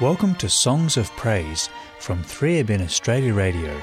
Welcome to Songs of Praise from Three ABN Australia Radio.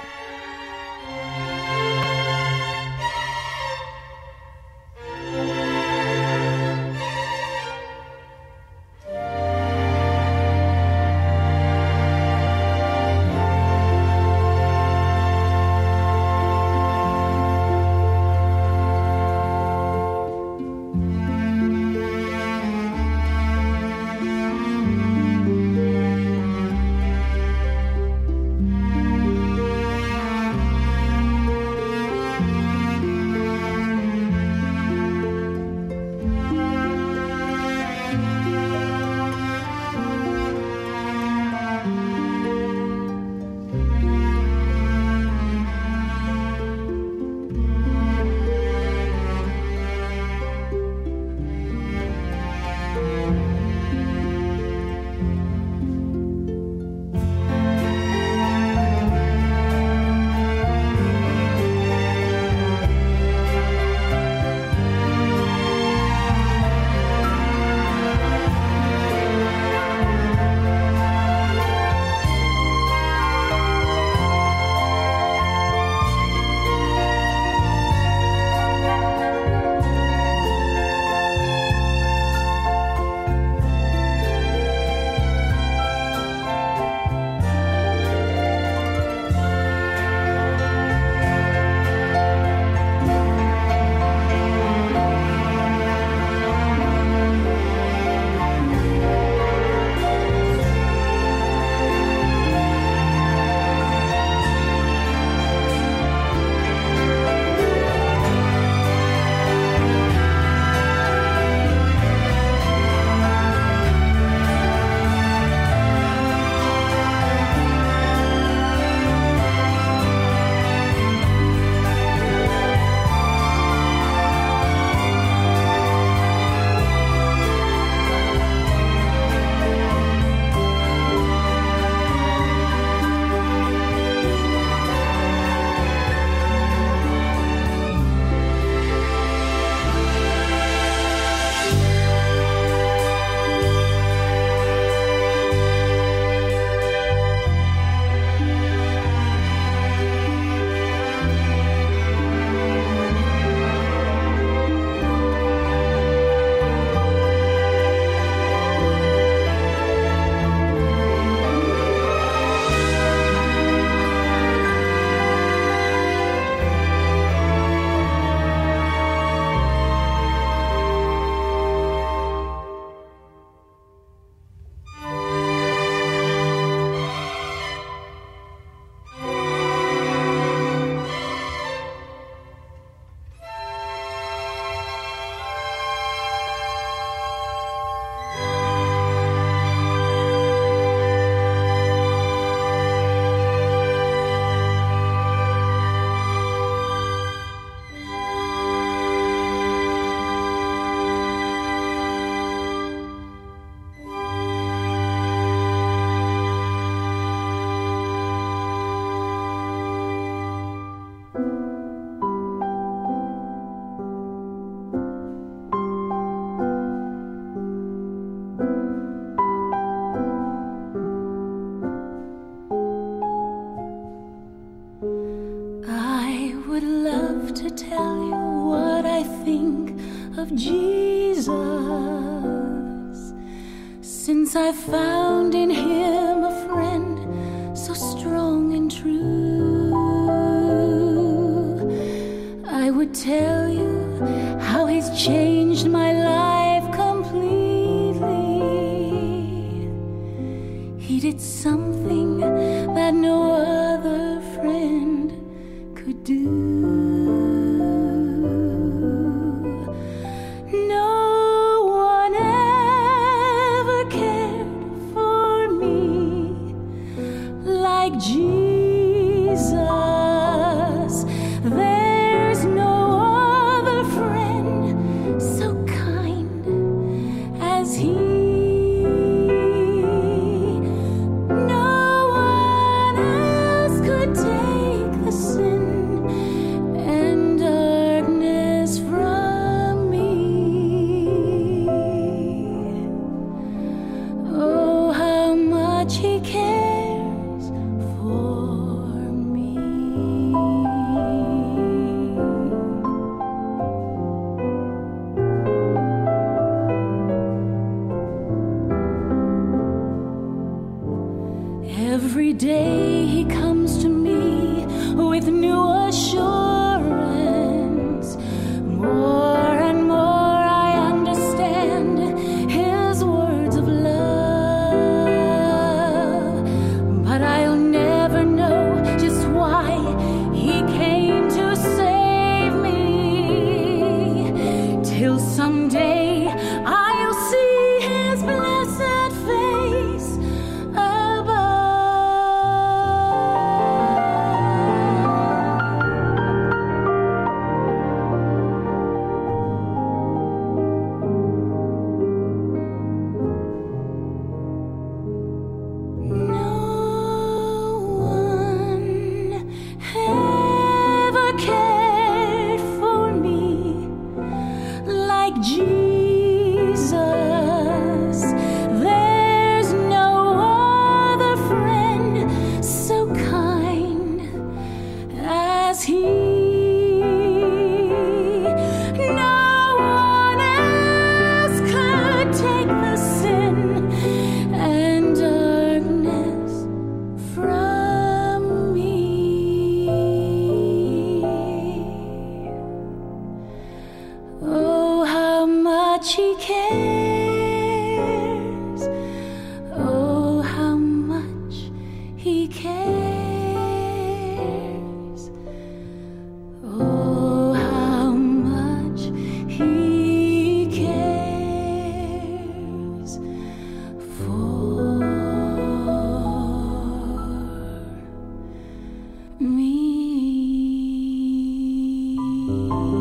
Me.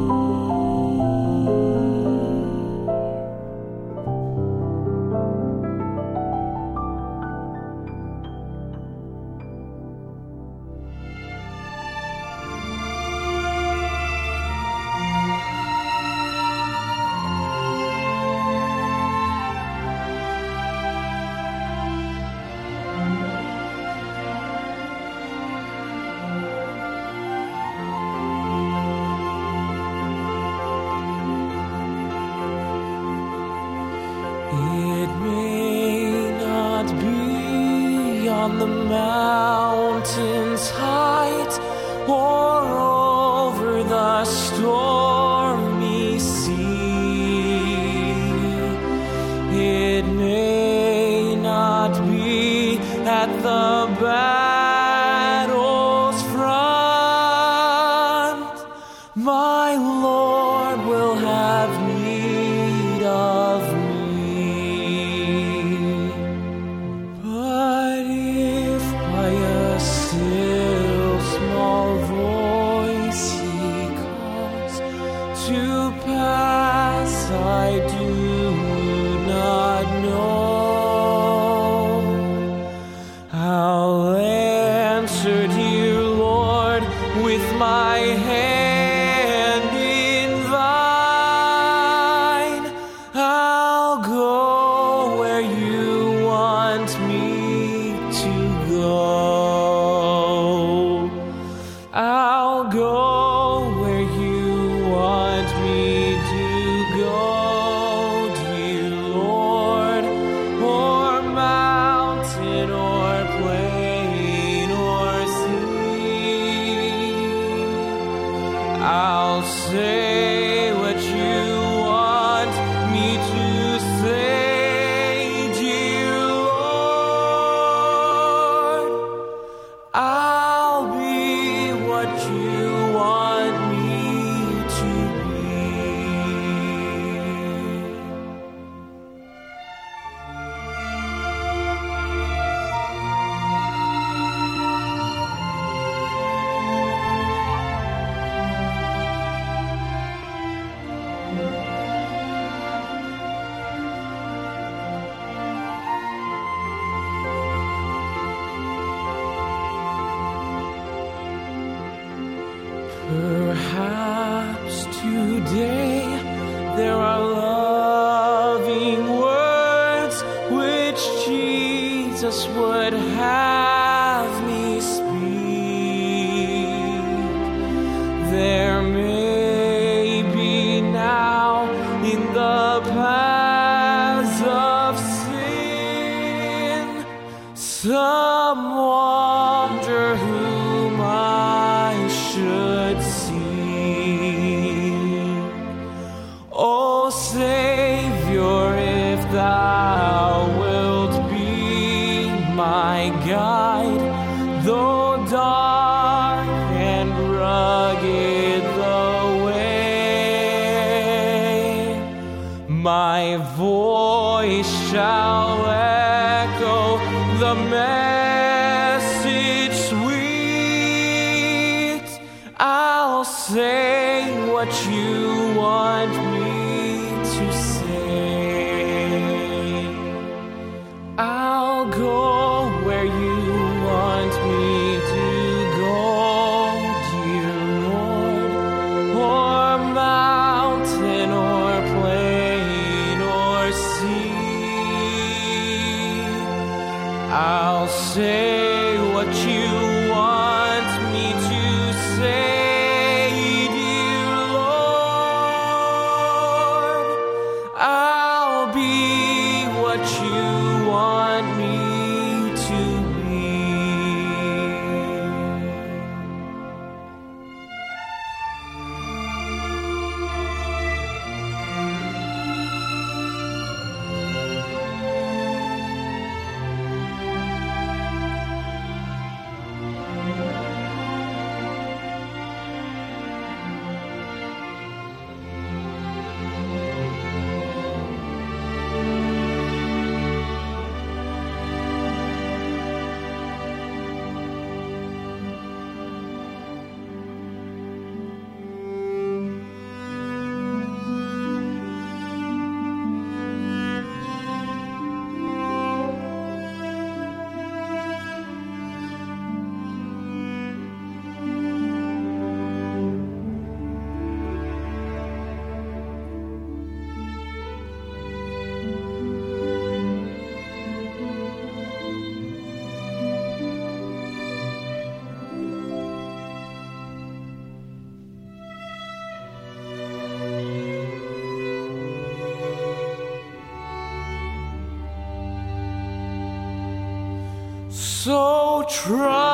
So try.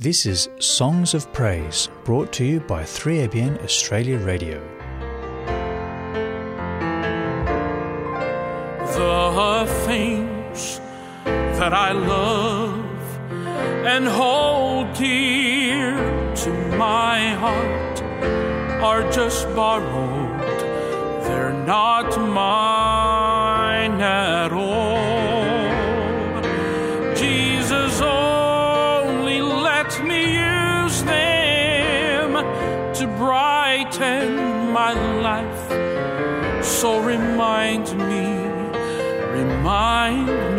This is Songs of Praise, brought to you by 3ABN Australia Radio. The things that I love and hold dear to my heart are just borrowed, they're not mine. so remind me, remind me.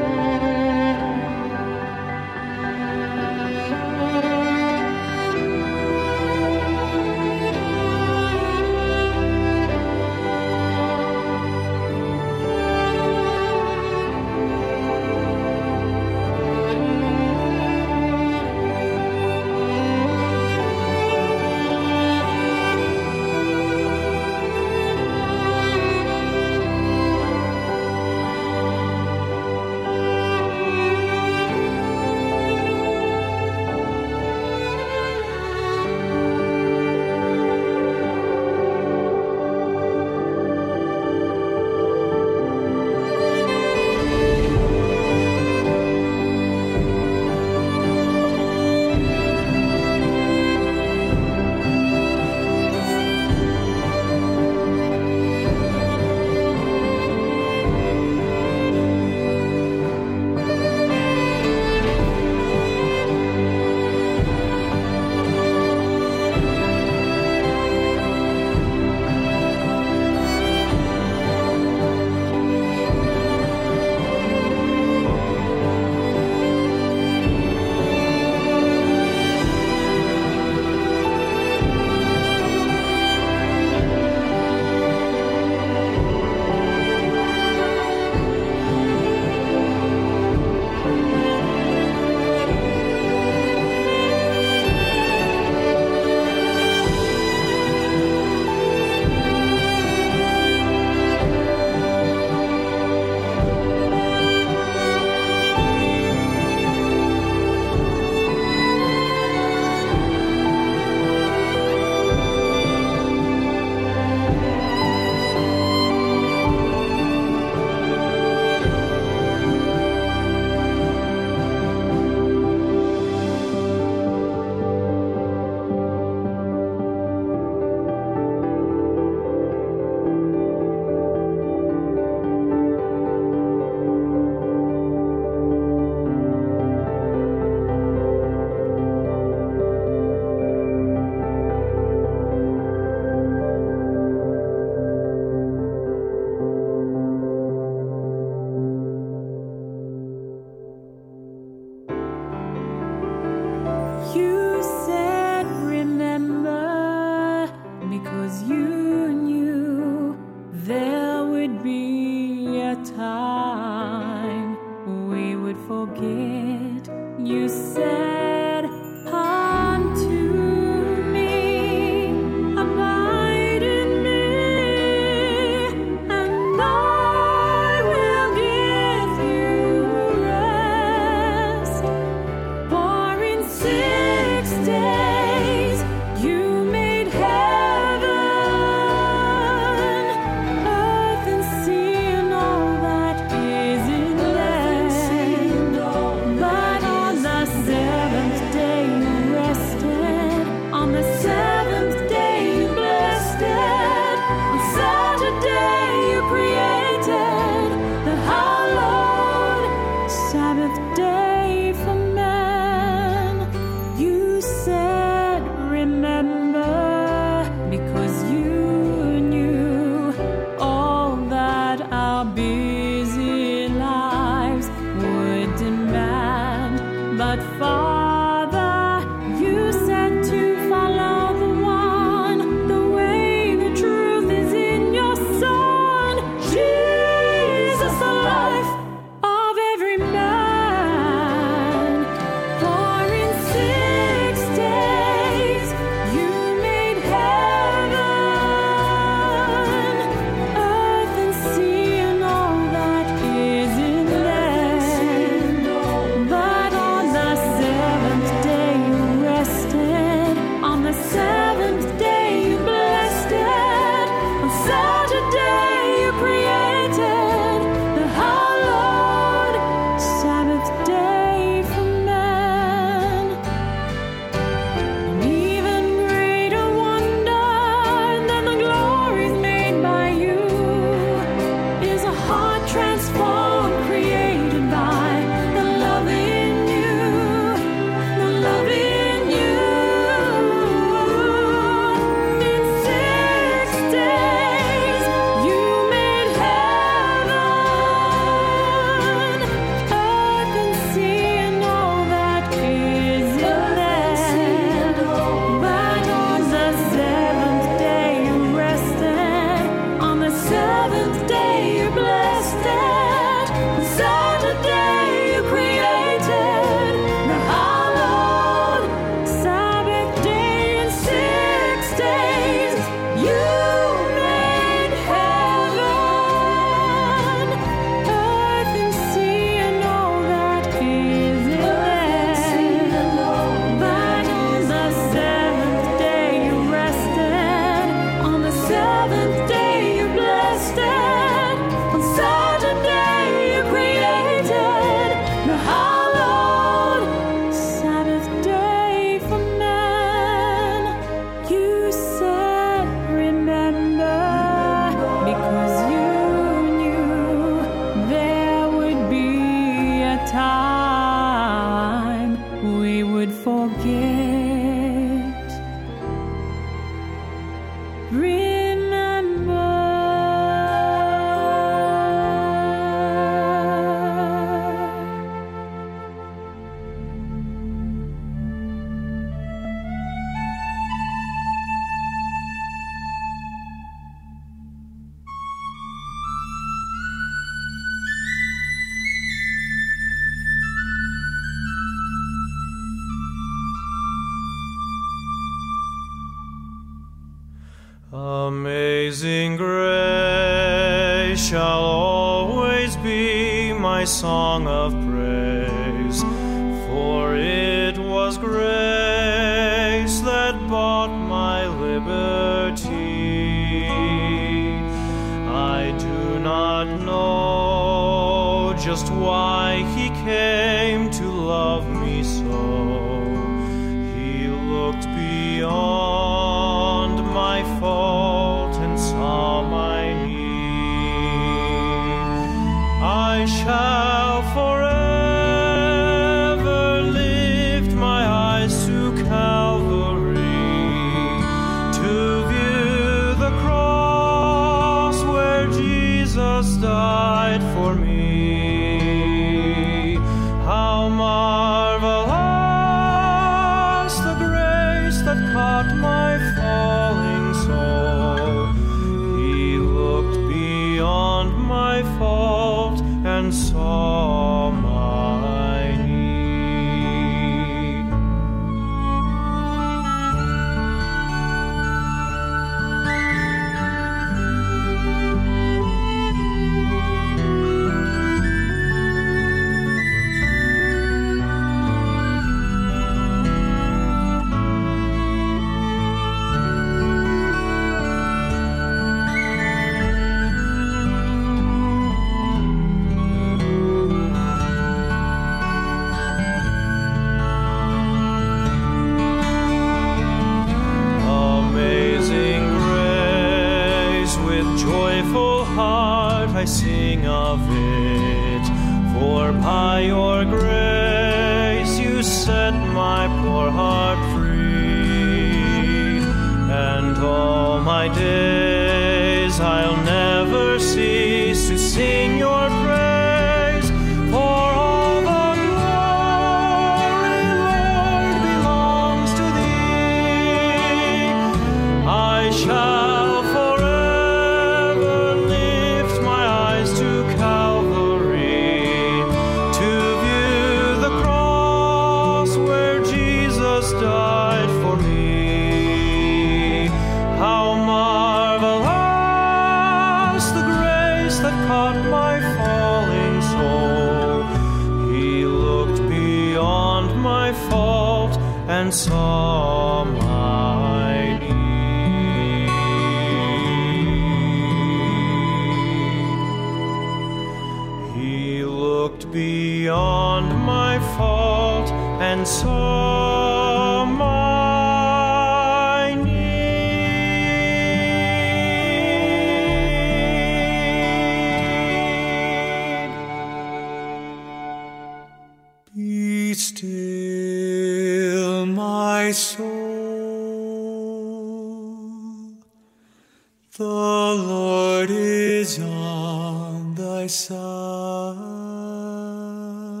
abide.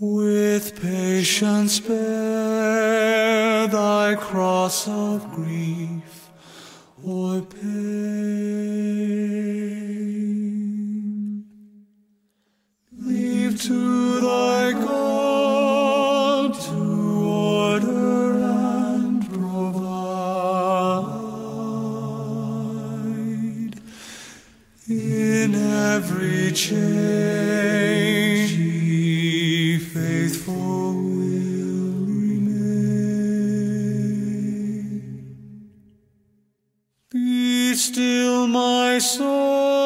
With patience bear thy cross of grief or pain. Leave to will remain. Be still, my soul.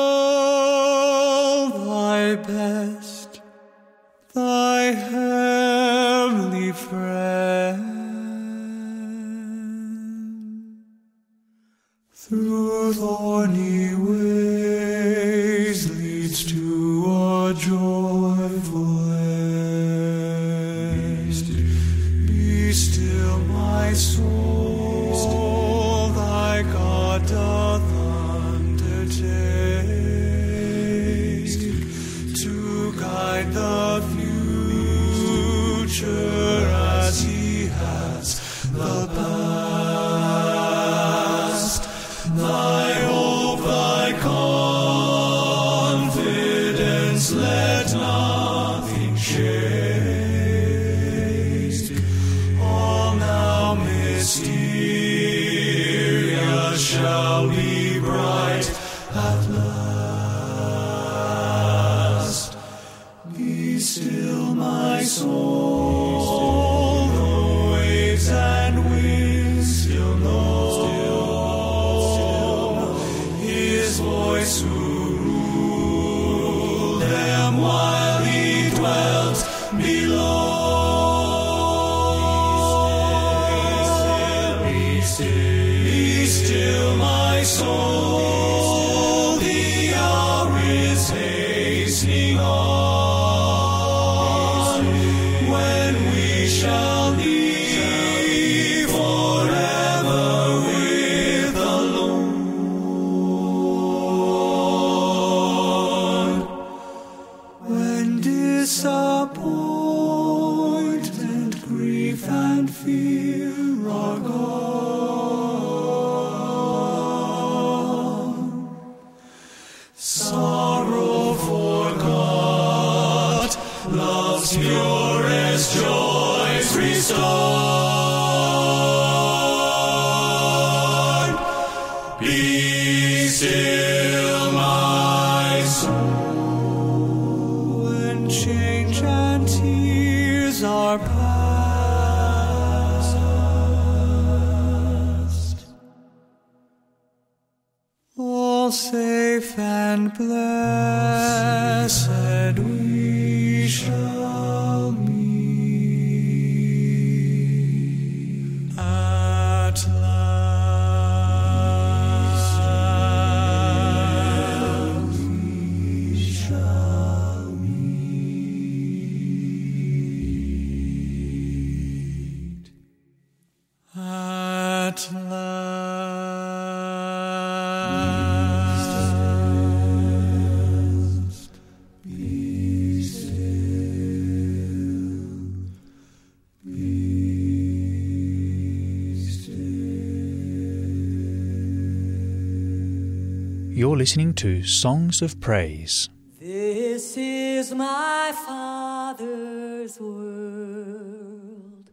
listening to Songs of Praise. This is my Father's world,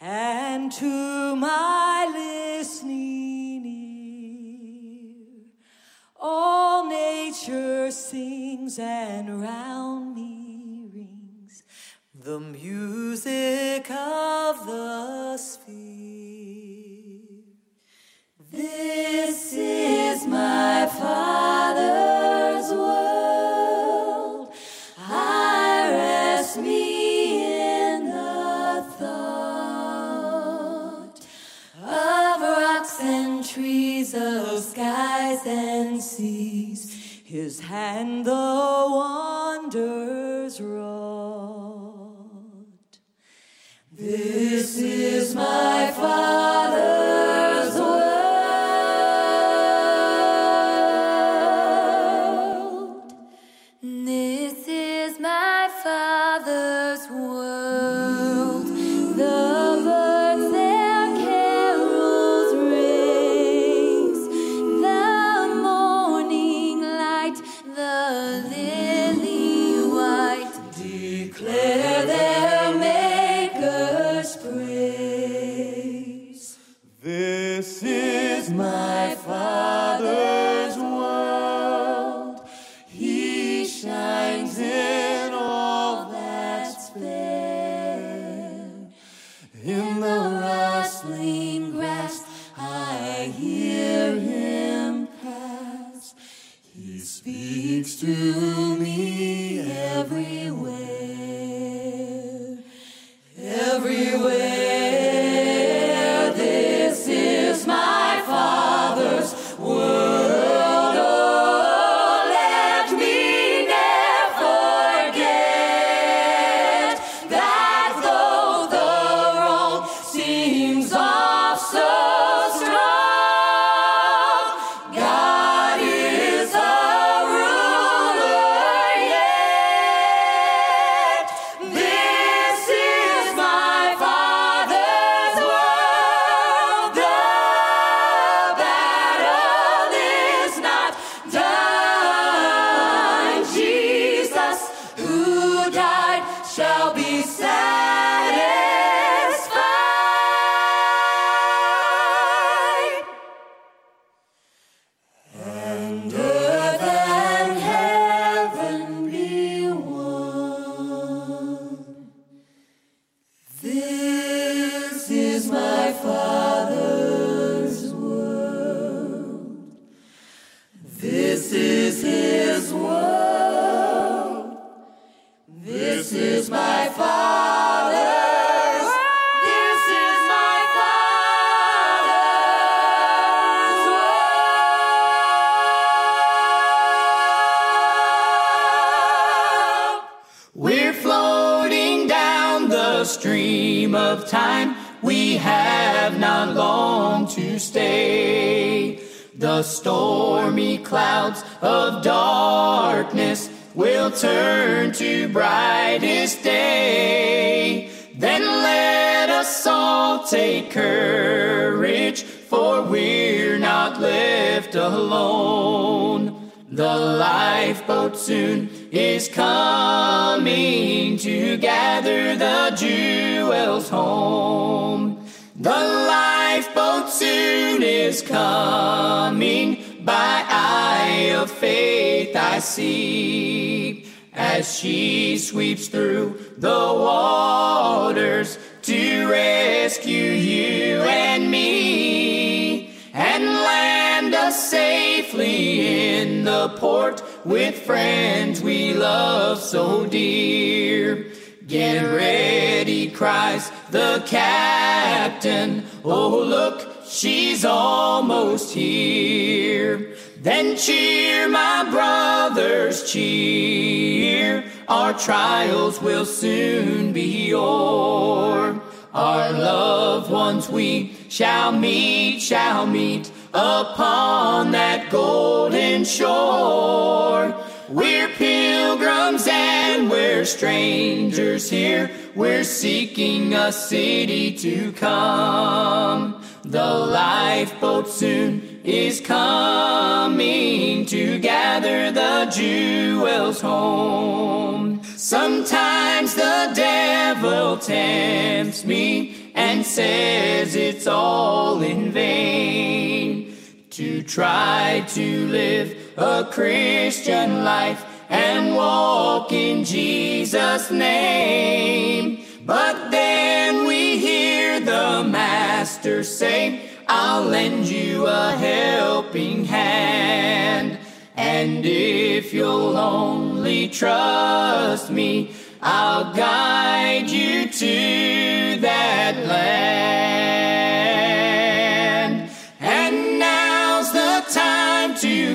and to my listening ear, all nature sings and round me rings the music. Of time, we have not long to stay. The stormy clouds of darkness will turn to brightest day. Then let us all take courage, for we're not left alone. The lifeboat soon is coming to gather the jewels home. The lifeboat soon is coming, by eye of faith I see, as she sweeps through the waters to rescue you and me, and land us safely in the port with friends we love so dear. Get ready, cries the captain. Oh, look, she's almost here. Then cheer, my brothers, cheer. Our trials will soon be o'er. Our loved ones we shall meet, shall meet upon that golden shore. We're pilgrims and we're strangers here. We're seeking a city to come. The lifeboat soon is coming to gather the jewels home. Sometimes the devil tempts me and says it's all in vain to try to live a Christian life and walk in Jesus' name. But then we hear the Master say, I'll lend you a helping hand. And if you'll only trust me, I'll guide you to that land.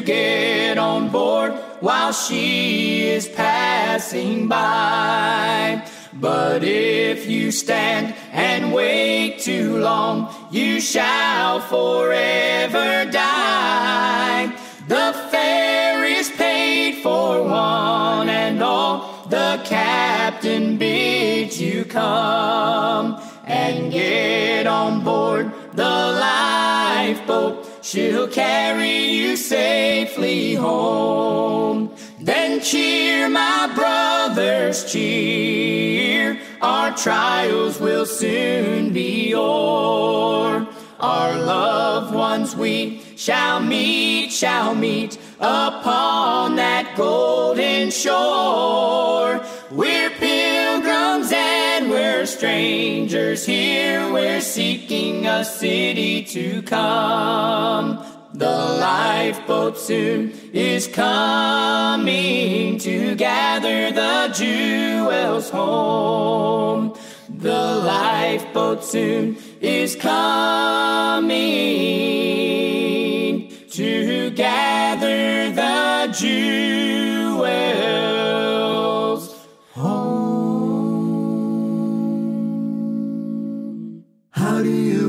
Get on board while she is passing by. But if you stand and wait too long, you shall forever die. The fare is paid for one and all. The captain bids you come and get on board the lifeboat. She'll carry you safely home. Then cheer, my brothers, cheer. Our trials will soon be o'er. Our loved ones we shall meet, shall meet upon that golden shore. We're strangers here. We're seeking a city to come. The lifeboat soon is coming to gather the jewels home. The lifeboat soon is coming to gather the jewels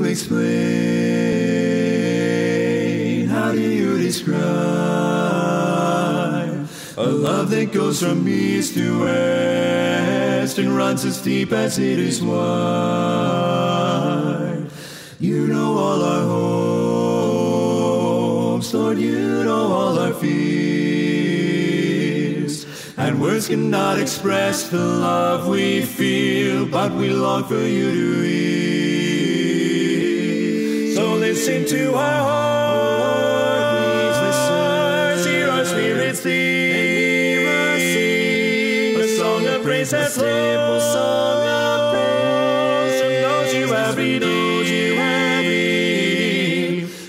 explain? How do you describe a love that goes from east to west and runs as deep as it is wide? You know all our hopes, Lord, you know all our fears. And words cannot express the love we feel, but we long for you to hear. Listen to our hearts, hear our spirits sing, a song of praise that's simple song of praise from those you have redeemed.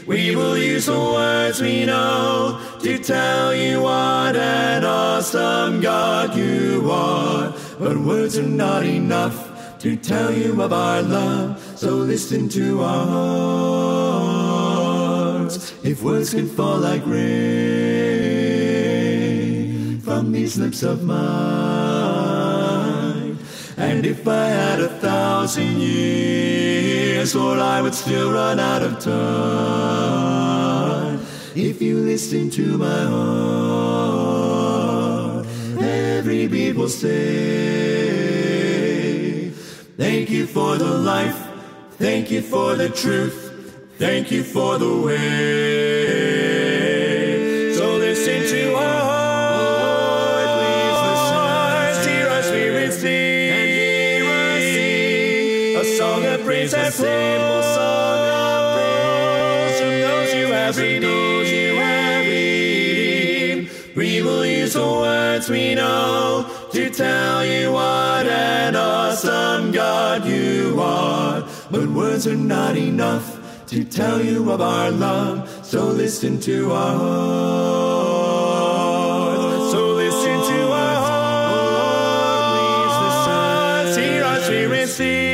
We will use the words we know to tell you what an awesome God you are. But words are not enough to tell you of our love. So listen to our hearts. If words can fall like rain from these lips of mine, And if I had a thousand years, Lord, I would still run out of time. If you listen to my heart, every beat will say, Thank you for the life, thank you for the truth, thank you for the way. Praise, of praise from those you have redeemed. We will use the words we know to tell you what an awesome God you are. But words are not enough to tell you of our love. So listen to our heart. So listen to our heart. Please listen. Hear our spirit sing.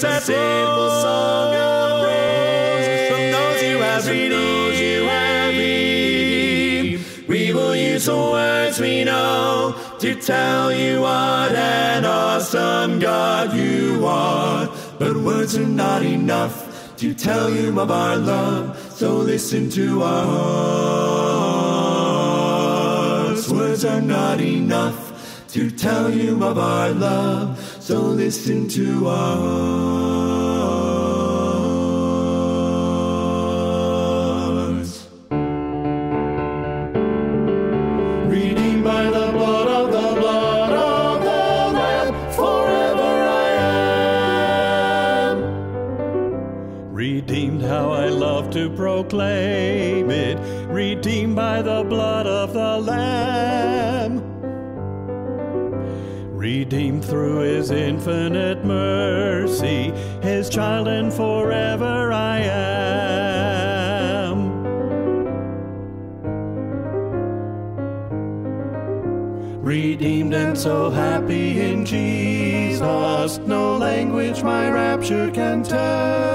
Praise, a simple song of praise from those you have redeemed. You have redeemed. We will use the words we know to tell you what an awesome God you are. But words are not enough to tell you of our love. So listen to our hearts. Words are not enough to tell you of our love. So listen to hearts. Redeemed through his infinite mercy, his child, and forever I am. Redeemed and so happy in Jesus, no language my rapture can tell.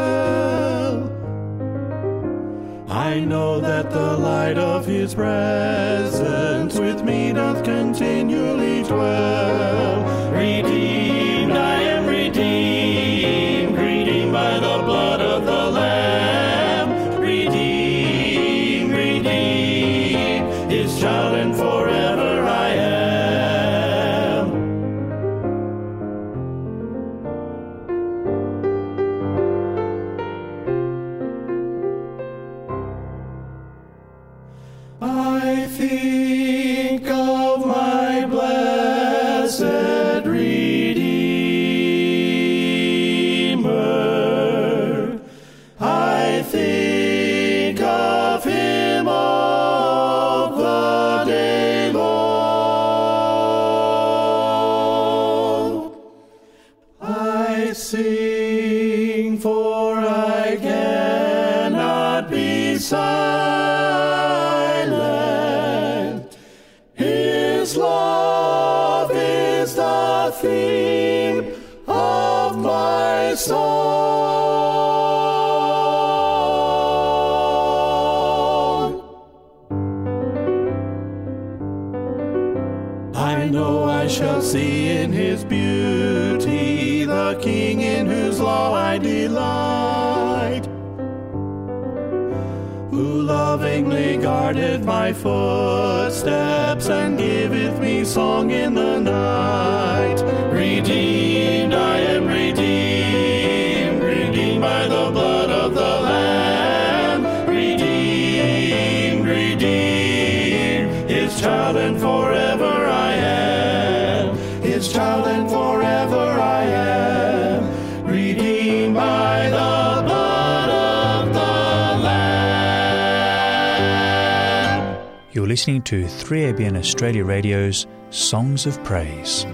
I know that the light of his presence with me doth continually dwell. My footsteps and giveth me song in the night. Redeemed, You're listening to 3ABN Australia Radio's Songs of Praise.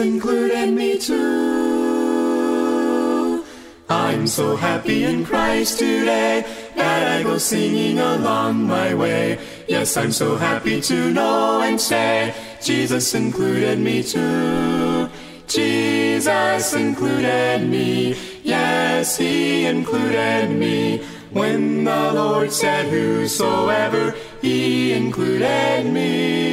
Included me too. I'm so happy in Christ today that I go singing along my way. Yes, I'm so happy to know and say Jesus included me too. Jesus included me. Yes, He included me. When the Lord said, Whosoever, He included me.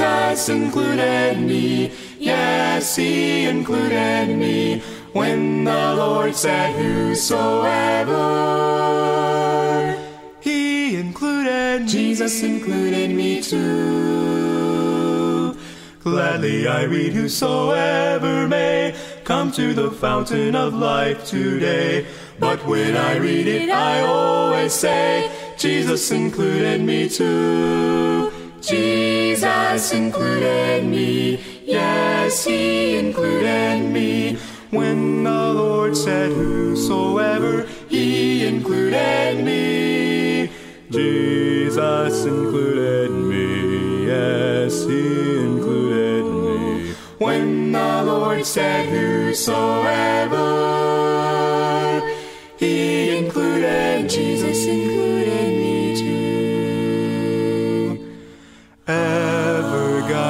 Jesus included me. Yes, He included me. When the Lord said, Whosoever, He included me. Jesus included me too. Gladly I read, Whosoever may come to the fountain of life today. But when I read it, I always say, Jesus included me too. Jesus included me. Yes, He included me. When the Lord said, Whosoever, He included me. Jesus included me. Yes, He included me. When the Lord said, Whosoever,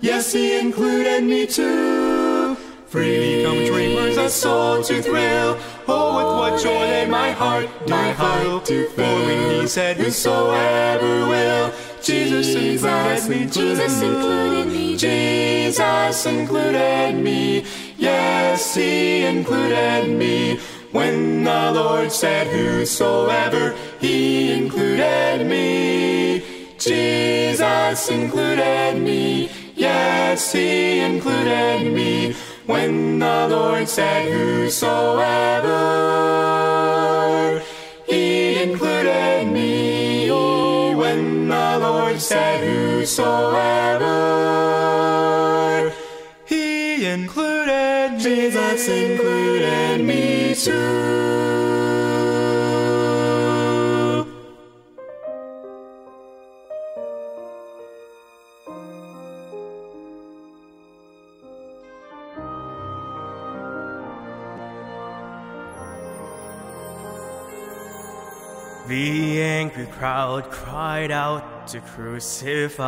Yes, He included me too. Freely come dreamers, a soul to thrill. Oh, with what joy in my heart, my heart to fill. For when He said, Whosoever will, Jesus included me. Jesus included me. Jesus included me. Yes, He included me. When the Lord said, Whosoever, He included me. Jesus included me. Yes, He included me. When the Lord said, Whosoever, He included me. Oh, when the Lord said, Whosoever, He included. Jesus included me too. The angry crowd cried out to crucify.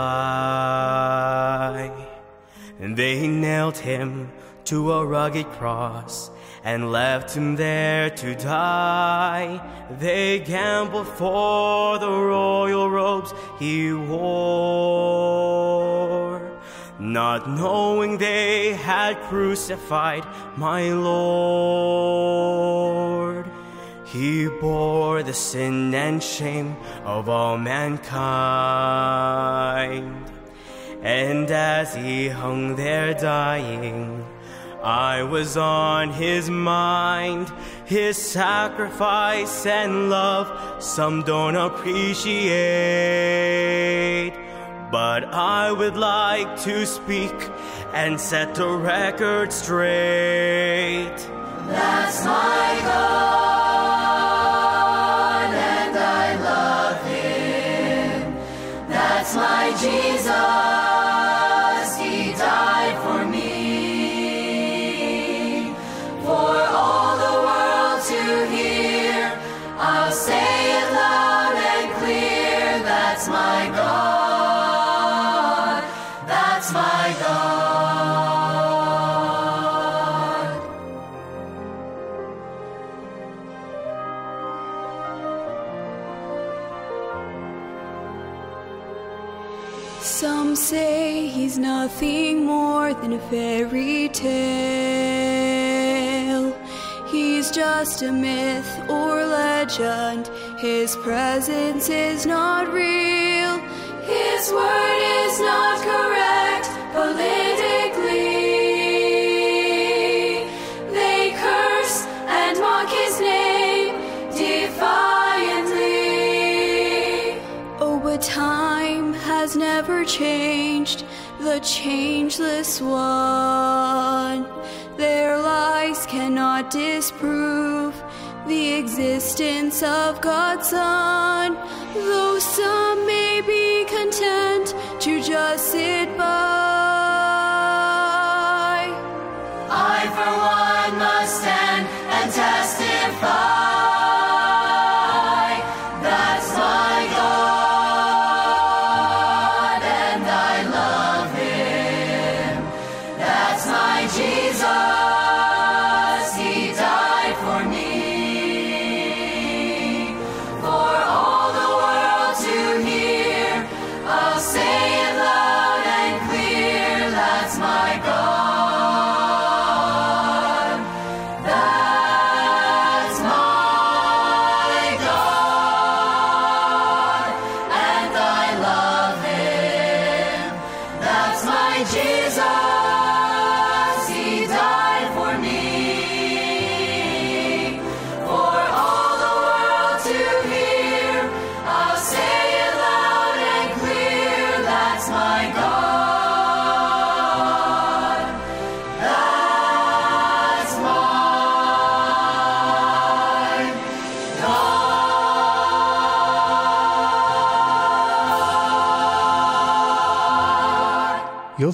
They nailed him to a rugged cross and left him there to die. They gambled for the royal robes he wore, not knowing they had crucified my Lord. He bore the sin and shame of all mankind. And as he hung there dying, I was on his mind. His sacrifice and love, some don't appreciate. But I would like to speak and set the record straight. That's my God, fairy tale. He's just a myth or legend. His presence is not real. His word is not correct politically. The changeless one. Their lies cannot disprove the existence of God's Son. Though some may be content to just sit by.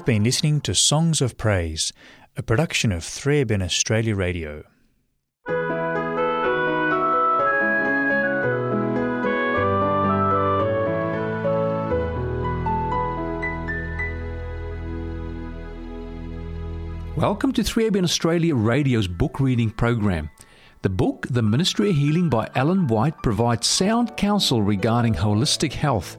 You've been listening to Songs of Praise, a production of 3ABN Australia Radio. Welcome to 3ABN Australia Radio's book reading program. The book, The Ministry of Healing by Ellen White, provides sound counsel regarding holistic health.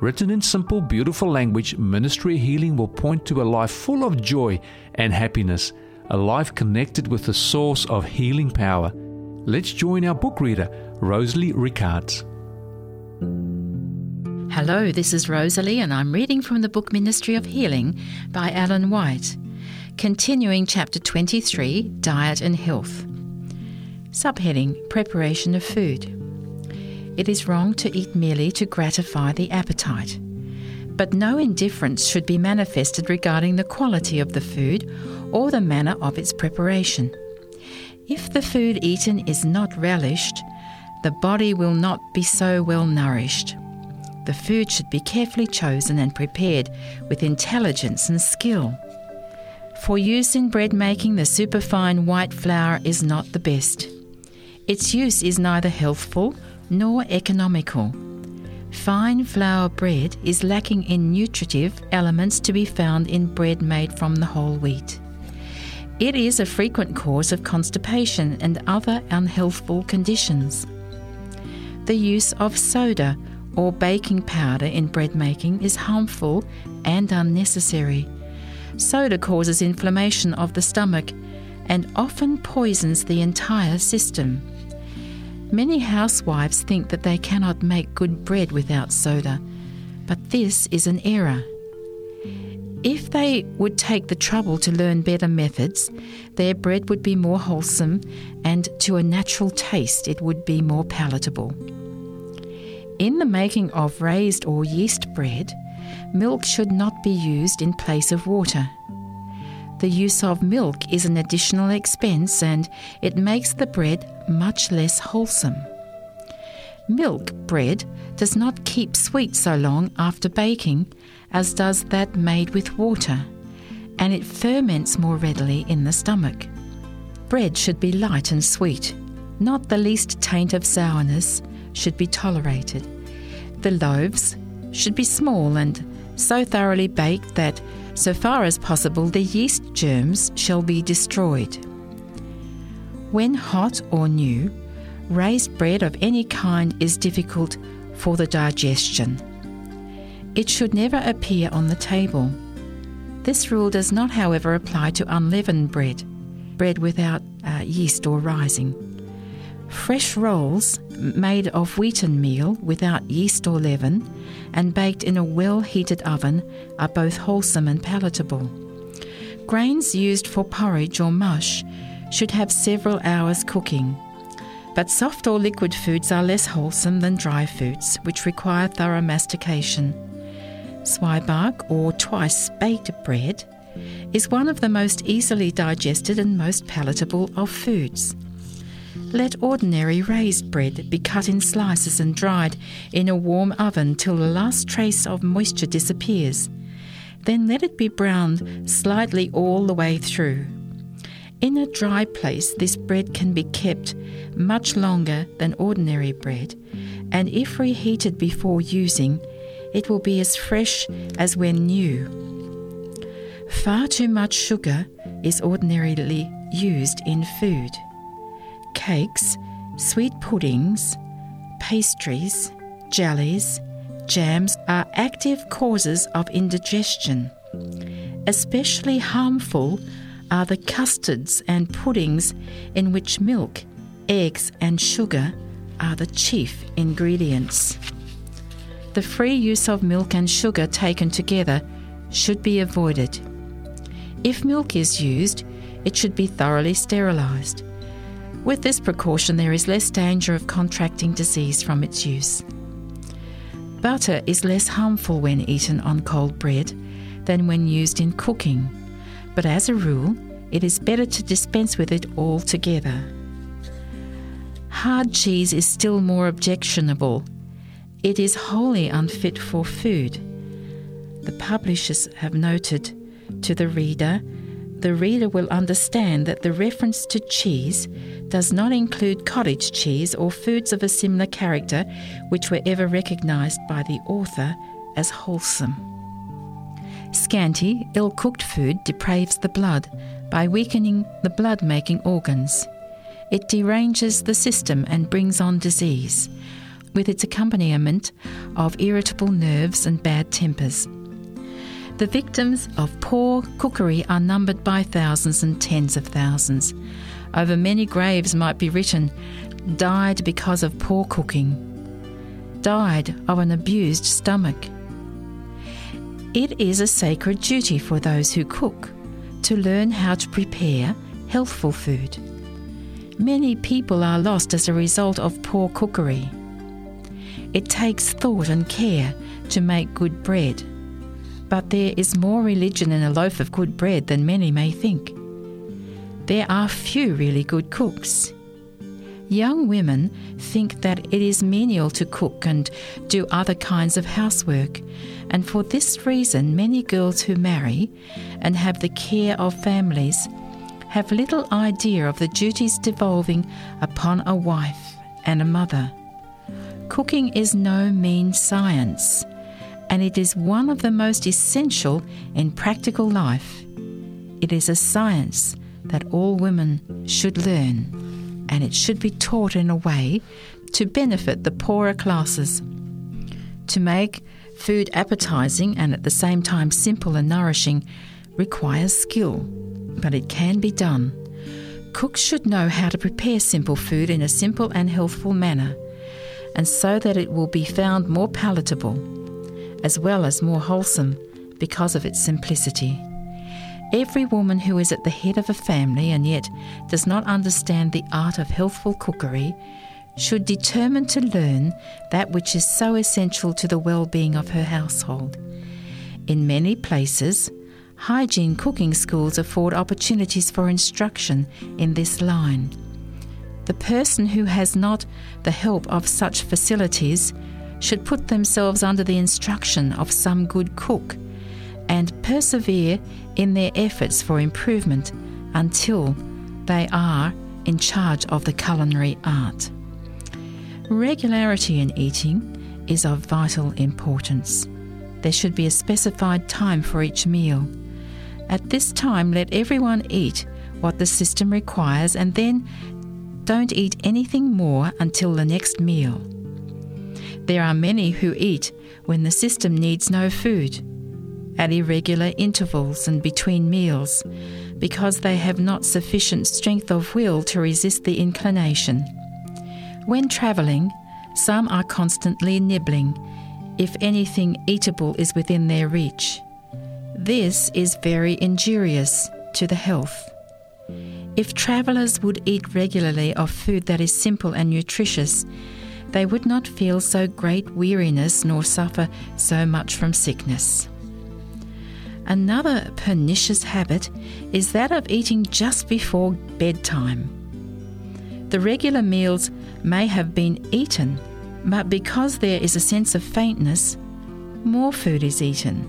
Written in simple, beautiful language, Ministry Healing will point to a life full of joy and happiness, a life connected with the source of healing power. Let's join our book reader, Rosalie Ricards. Hello, this is Rosalie, and I'm reading from the book Ministry of Healing by Ellen White, continuing chapter 23 Diet and Health. Subheading Preparation of Food. It is wrong to eat merely to gratify the appetite, but no indifference should be manifested regarding the quality of the food or the manner of its preparation. If the food eaten is not relished, the body will not be so well nourished. The food should be carefully chosen and prepared with intelligence and skill. For use in bread making, the superfine white flour is not the best. Its use is neither healthful nor economical. Fine flour bread is lacking in nutritive elements to be found in bread made from the whole wheat. It is a frequent cause of constipation and other unhealthful conditions. The use of soda or baking powder in bread making is harmful and unnecessary. Soda causes inflammation of the stomach and often poisons the entire system. Many housewives think that they cannot make good bread without soda, but this is an error. If they would take the trouble to learn better methods, their bread would be more wholesome and to a natural taste it would be more palatable. In the making of raised or yeast bread, milk should not be used in place of water. The use of milk is an additional expense and it makes the bread much less wholesome. Milk bread does not keep sweet so long after baking as does that made with water, and it ferments more readily in the stomach. Bread should be light and sweet, not the least taint of sourness should be tolerated. The loaves should be small and so thoroughly baked that, so far as possible, the yeast germs shall be destroyed. When hot or new, raised bread of any kind is difficult for the digestion. It should never appear on the table. This rule does not, however, apply to unleavened bread, bread without uh, yeast or rising. Fresh rolls made of wheaten meal without yeast or leaven and baked in a well heated oven are both wholesome and palatable. Grains used for porridge or mush should have several hours cooking. But soft or liquid foods are less wholesome than dry foods, which require thorough mastication. Zwieback or twice baked bread is one of the most easily digested and most palatable of foods. Let ordinary raised bread be cut in slices and dried in a warm oven till the last trace of moisture disappears. Then let it be browned slightly all the way through. In a dry place, this bread can be kept much longer than ordinary bread, and if reheated before using, it will be as fresh as when new. Far too much sugar is ordinarily used in food cakes, sweet puddings, pastries, jellies, jams are active causes of indigestion. Especially harmful are the custards and puddings in which milk, eggs, and sugar are the chief ingredients. The free use of milk and sugar taken together should be avoided. If milk is used, it should be thoroughly sterilised. With this precaution, there is less danger of contracting disease from its use. Butter is less harmful when eaten on cold bread than when used in cooking, but as a rule, it is better to dispense with it altogether. Hard cheese is still more objectionable. It is wholly unfit for food. The publishers have noted to the reader the reader will understand that the reference to cheese does not include cottage cheese or foods of a similar character which were ever recognised by the author as wholesome. Scanty, ill cooked food depraves the blood by weakening the blood making organs. It deranges the system and brings on disease, with its accompaniment of irritable nerves and bad tempers. The victims of poor cookery are numbered by thousands and tens of thousands. Over many graves might be written, died because of poor cooking, died of an abused stomach. It is a sacred duty for those who cook to learn how to prepare healthful food. Many people are lost as a result of poor cookery. It takes thought and care to make good bread but there is more religion in a loaf of good bread than many may think. There are few really good cooks. Young women think that it is menial to cook and do other kinds of housework, and for this reason, many girls who marry and have the care of families have little idea of the duties devolving upon a wife and a mother. Cooking is no mean science and it is one of the most essential in practical life. It is a science that all women should learn, and it should be taught in a way to benefit the poorer classes. To make food appetizing and at the same time simple and nourishing requires skill, but it can be done. Cooks should know how to prepare simple food in a simple and healthful manner, and so that it will be found more palatable as well as more wholesome because of its simplicity. Every woman who is at the head of a family and yet does not understand the art of healthful cookery should determine to learn that which is so essential to the well being of her household. In many places, hygiene cooking schools afford opportunities for instruction in this line. The person who has not the help of such facilities should put themselves under the instruction of some good cook and persevere in their efforts for improvement until they are in charge of the culinary art. Regularity in eating is of vital importance. There should be a specified time for each meal. At this time, let everyone eat what the system requires and then don't eat anything more until the next meal. There are many who eat when the system needs no food, at irregular intervals and between meals, because they have not sufficient strength of will to resist the inclination. When travelling, some are constantly nibbling, if anything eatable is within their reach. This is very injurious to the health. If travellers would eat regularly of food that is simple and nutritious, they would not feel so great weariness nor suffer so much from sickness. Another pernicious habit is that of eating just before bedtime. The regular meals may have been eaten, but because there is a sense of faintness, more food is eaten.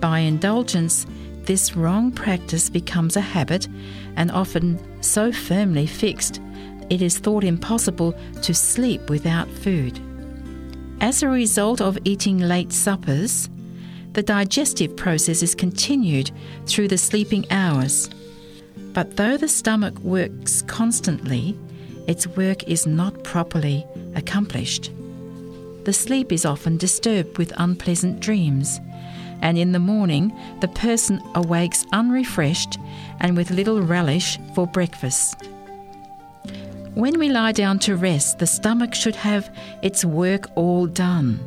By indulgence, this wrong practice becomes a habit and often so firmly fixed it is thought impossible to sleep without food. As a result of eating late suppers, the digestive process is continued through the sleeping hours. But though the stomach works constantly, its work is not properly accomplished. The sleep is often disturbed with unpleasant dreams, and in the morning the person awakes unrefreshed and with little relish for breakfast. When we lie down to rest, the stomach should have its work all done,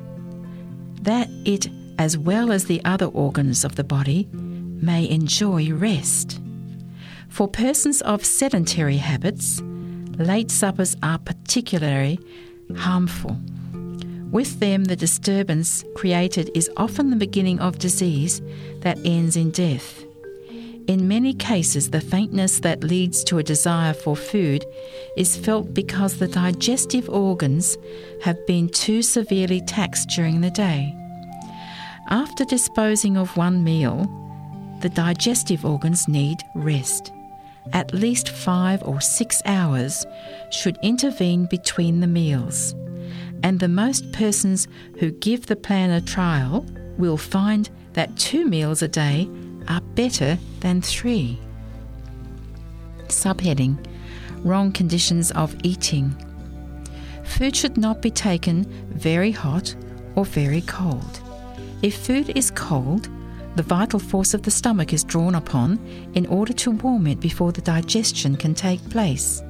that it as well as the other organs of the body, may enjoy rest. For persons of sedentary habits, late suppers are particularly harmful. With them, the disturbance created is often the beginning of disease that ends in death. In many cases, the faintness that leads to a desire for food is felt because the digestive organs have been too severely taxed during the day. After disposing of one meal, the digestive organs need rest. At least five or six hours should intervene between the meals, and the most persons who give the plan a trial will find that two meals a day are better than three. Subheading Wrong conditions of eating. Food should not be taken very hot or very cold. If food is cold, the vital force of the stomach is drawn upon in order to warm it before the digestion can take place.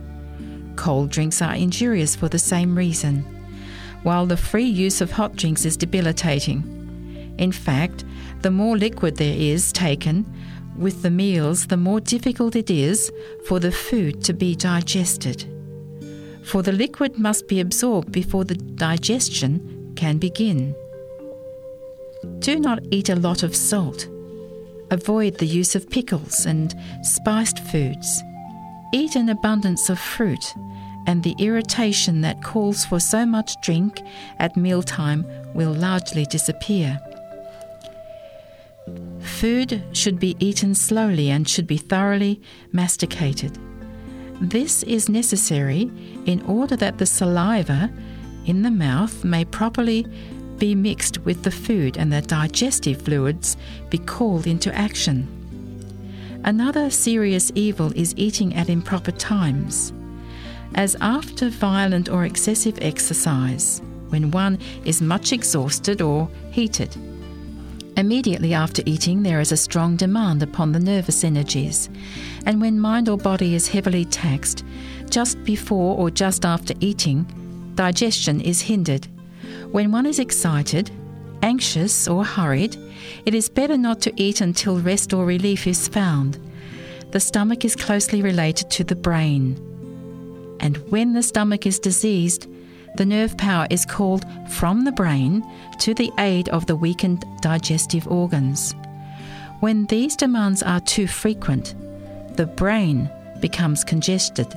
Cold drinks are injurious for the same reason, while the free use of hot drinks is debilitating. In fact, the more liquid there is taken with the meals, the more difficult it is for the food to be digested. For the liquid must be absorbed before the digestion can begin. Do not eat a lot of salt. Avoid the use of pickles and spiced foods. Eat an abundance of fruit, and the irritation that calls for so much drink at mealtime will largely disappear. Food should be eaten slowly and should be thoroughly masticated. This is necessary in order that the saliva in the mouth may properly be mixed with the food and the digestive fluids be called into action. Another serious evil is eating at improper times, as after violent or excessive exercise, when one is much exhausted or heated. Immediately after eating, there is a strong demand upon the nervous energies, and when mind or body is heavily taxed, just before or just after eating, digestion is hindered when one is excited, anxious, or hurried, it is better not to eat until rest or relief is found. The stomach is closely related to the brain. And when the stomach is diseased, the nerve power is called from the brain to the aid of the weakened digestive organs. When these demands are too frequent, the brain becomes congested.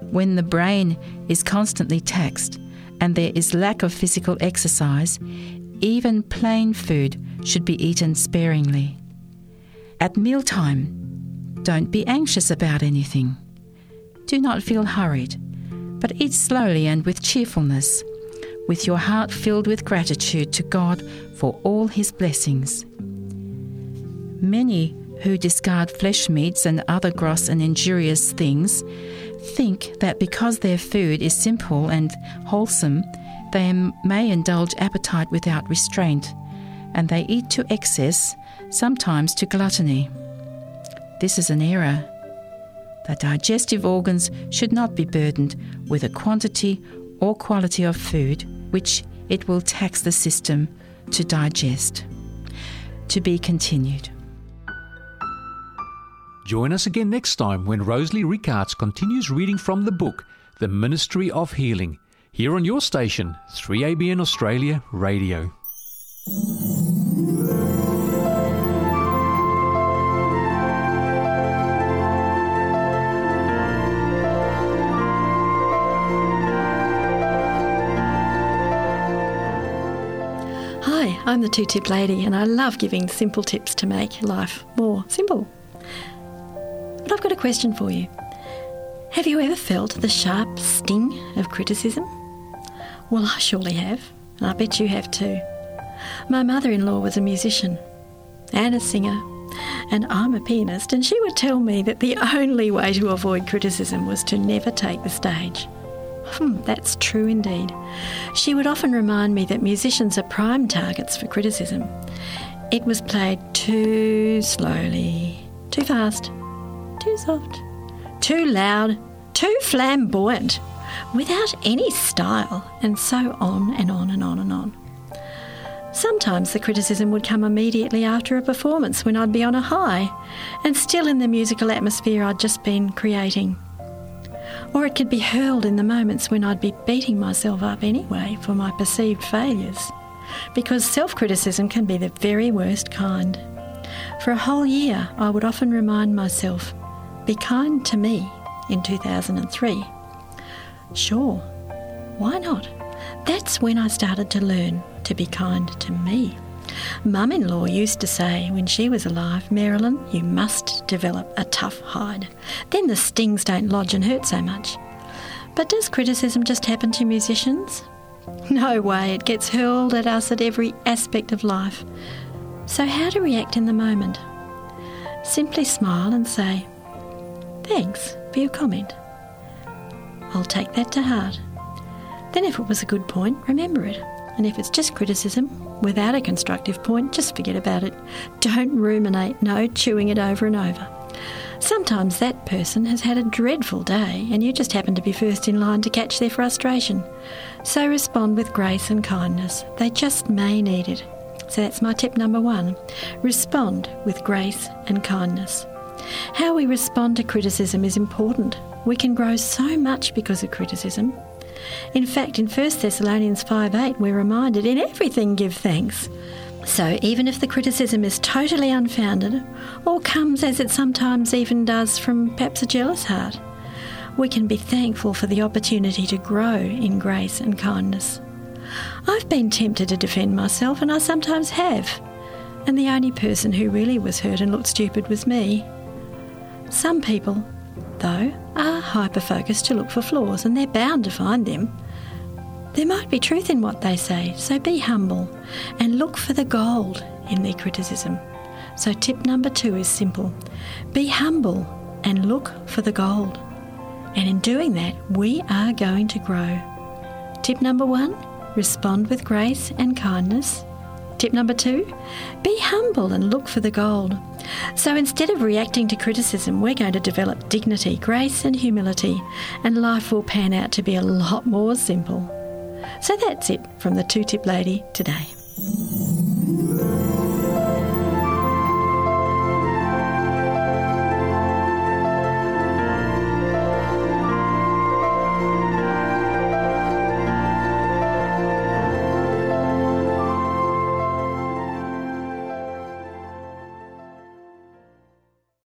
When the brain is constantly taxed, and there is lack of physical exercise, even plain food should be eaten sparingly. At mealtime, Don't be anxious about anything. Do not feel hurried, but eat slowly and with cheerfulness, with your heart filled with gratitude to God for all his blessings. Many who discard flesh meats and other gross and injurious things think that because their food is simple and wholesome, they may indulge appetite without restraint, and they eat to excess, sometimes to gluttony. This is an error. The digestive organs should not be burdened with a quantity or quality of food which it will tax the system to digest. To be continued. Join us again next time when Rosalie Ricards continues reading from the book The Ministry of Healing, here on your station, 3ABN Australia Radio. I'm the two tip lady, and I love giving simple tips to make life more simple. But I've got a question for you. Have you ever felt the sharp sting of criticism? Well, I surely have, and I bet you have too. My mother in law was a musician and a singer, and I'm a pianist, and she would tell me that the only way to avoid criticism was to never take the stage. Hmm, that's true indeed. She would often remind me that musicians are prime targets for criticism. It was played too slowly, too fast, too soft, too loud, too flamboyant, without any style, and so on and on and on and on. Sometimes the criticism would come immediately after a performance when I'd be on a high, and still in the musical atmosphere I'd just been creating. Or it could be hurled in the moments when I'd be beating myself up anyway for my perceived failures, because self criticism can be the very worst kind. For a whole year, I would often remind myself, be kind to me in 2003. Sure, why not? That's when I started to learn to be kind to me. Mum in law used to say when she was alive, Marilyn, you must develop a tough hide. Then the stings don't lodge and hurt so much. But does criticism just happen to musicians? No way, it gets hurled at us at every aspect of life. So, how to react in the moment? Simply smile and say, Thanks for your comment. I'll take that to heart. Then, if it was a good point, remember it. And if it's just criticism without a constructive point, just forget about it. Don't ruminate, no chewing it over and over. Sometimes that person has had a dreadful day and you just happen to be first in line to catch their frustration. So respond with grace and kindness. They just may need it. So that's my tip number one respond with grace and kindness. How we respond to criticism is important. We can grow so much because of criticism. In fact, in 1 Thessalonians 5 8, we're reminded in everything give thanks. So, even if the criticism is totally unfounded, or comes as it sometimes even does from perhaps a jealous heart, we can be thankful for the opportunity to grow in grace and kindness. I've been tempted to defend myself, and I sometimes have. And the only person who really was hurt and looked stupid was me. Some people, though, are hyper focused to look for flaws, and they're bound to find them. There might be truth in what they say, so be humble and look for the gold in their criticism. So, tip number two is simple be humble and look for the gold. And in doing that, we are going to grow. Tip number one respond with grace and kindness. Tip number two be humble and look for the gold. So instead of reacting to criticism, we're going to develop dignity, grace, and humility, and life will pan out to be a lot more simple. So that's it from the Two Tip Lady today.